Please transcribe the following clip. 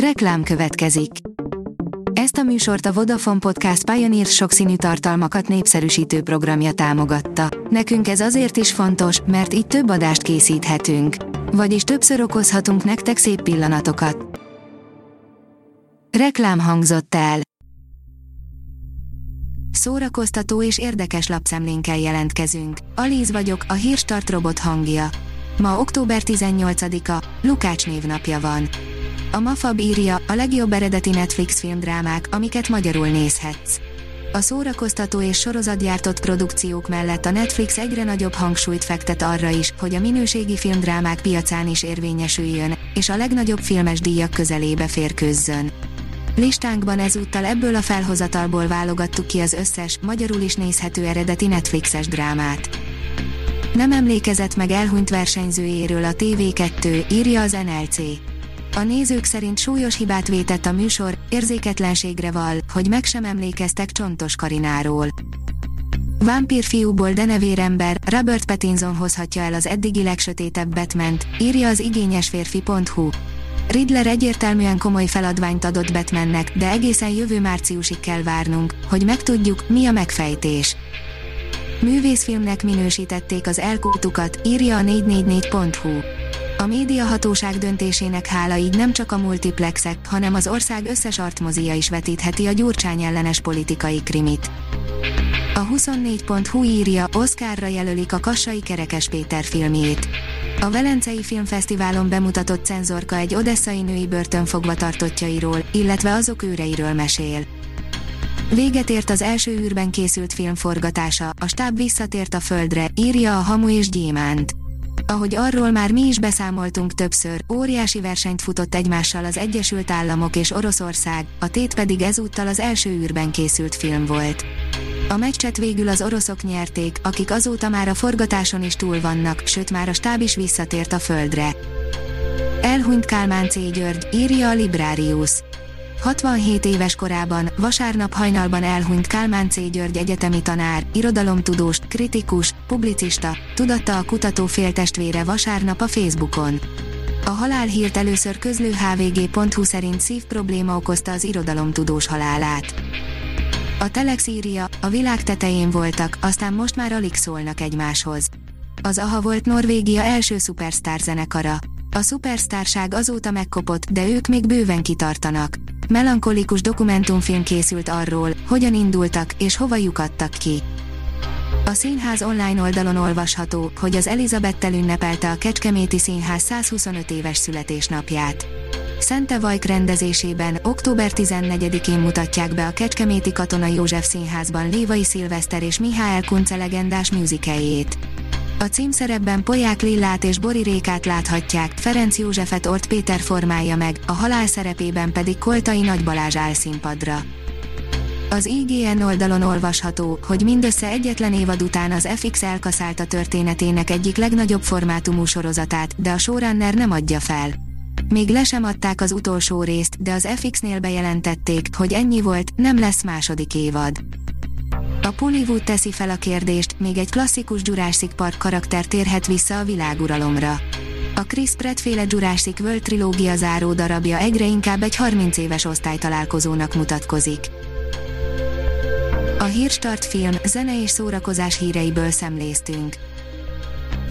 Reklám következik. Ezt a műsort a Vodafone Podcast Pioneer sokszínű tartalmakat népszerűsítő programja támogatta. Nekünk ez azért is fontos, mert így több adást készíthetünk. Vagyis többször okozhatunk nektek szép pillanatokat. Reklám hangzott el. Szórakoztató és érdekes lapszemlénkkel jelentkezünk. Alíz vagyok, a hírstart robot hangja. Ma október 18-a, Lukács névnapja van. A Mafab írja, a legjobb eredeti Netflix filmdrámák, amiket magyarul nézhetsz. A szórakoztató és sorozatgyártott produkciók mellett a Netflix egyre nagyobb hangsúlyt fektet arra is, hogy a minőségi filmdrámák piacán is érvényesüljön, és a legnagyobb filmes díjak közelébe férkőzzön. Listánkban ezúttal ebből a felhozatalból válogattuk ki az összes, magyarul is nézhető eredeti Netflixes drámát. Nem emlékezett meg elhunyt versenyzőjéről a TV2, írja az NLC. A nézők szerint súlyos hibát vétett a műsor, érzéketlenségre val, hogy meg sem emlékeztek Csontos Karináról. fiúból denevérember, Robert Pattinson hozhatja el az eddigi legsötétebb batman írja az igényesférfi.hu. Riddler egyértelműen komoly feladványt adott Batmannek, de egészen jövő márciusig kell várnunk, hogy megtudjuk, mi a megfejtés. Művészfilmnek minősítették az elkútukat, írja a 444.hu. A médiahatóság döntésének hála így nem csak a multiplexek, hanem az ország összes artmozia is vetítheti a gyurcsány ellenes politikai krimit. A 24.hu írja, Oscarra jelölik a Kassai Kerekes Péter filmjét. A Velencei Filmfesztiválon bemutatott cenzorka egy odesszai női börtönfogva tartottjairól, illetve azok őreiről mesél. Véget ért az első űrben készült film forgatása, a stáb visszatért a földre, írja a Hamu és Gyémánt. Ahogy arról már mi is beszámoltunk többször, óriási versenyt futott egymással az Egyesült Államok és Oroszország, a tét pedig ezúttal az első űrben készült film volt. A meccset végül az oroszok nyerték, akik azóta már a forgatáson is túl vannak, sőt már a stáb is visszatért a földre. Elhunyt Kálmán C. György, írja a Librarius. 67 éves korában, vasárnap hajnalban elhunyt Kálmán C. György egyetemi tanár, irodalomtudós, kritikus, publicista, tudatta a kutató féltestvére vasárnap a Facebookon. A halálhírt először közlő hvg.hu szerint szívprobléma okozta az irodalomtudós halálát. A Telex írja, a világ tetején voltak, aztán most már alig szólnak egymáshoz. Az AHA volt Norvégia első szupersztár zenekara. A szupersztárság azóta megkopott, de ők még bőven kitartanak. Melankolikus dokumentumfilm készült arról, hogyan indultak és hova lyukadtak ki. A színház online oldalon olvasható, hogy az Elizabettel ünnepelte a Kecskeméti Színház 125 éves születésnapját. Szente Vajk rendezésében október 14-én mutatják be a Kecskeméti Katona József Színházban Lévai Szilveszter és Mihály Kunce legendás műzikeljét. A címszerepben Poják Lillát és Bori Rékát láthatják, Ferenc Józsefet Ort Péter formálja meg, a halál szerepében pedig Koltai Nagy Balázs áll színpadra. Az IGN oldalon olvasható, hogy mindössze egyetlen évad után az FX elkaszálta történetének egyik legnagyobb formátumú sorozatát, de a showrunner nem adja fel. Még le sem adták az utolsó részt, de az FX-nél bejelentették, hogy ennyi volt, nem lesz második évad. A Pollywood teszi fel a kérdést, még egy klasszikus Jurassic Park karakter térhet vissza a világuralomra. A Chris Pratt féle Jurassic World trilógia záró darabja egyre inkább egy 30 éves osztálytalálkozónak mutatkozik. A Hírstart film, zene és szórakozás híreiből szemléztünk.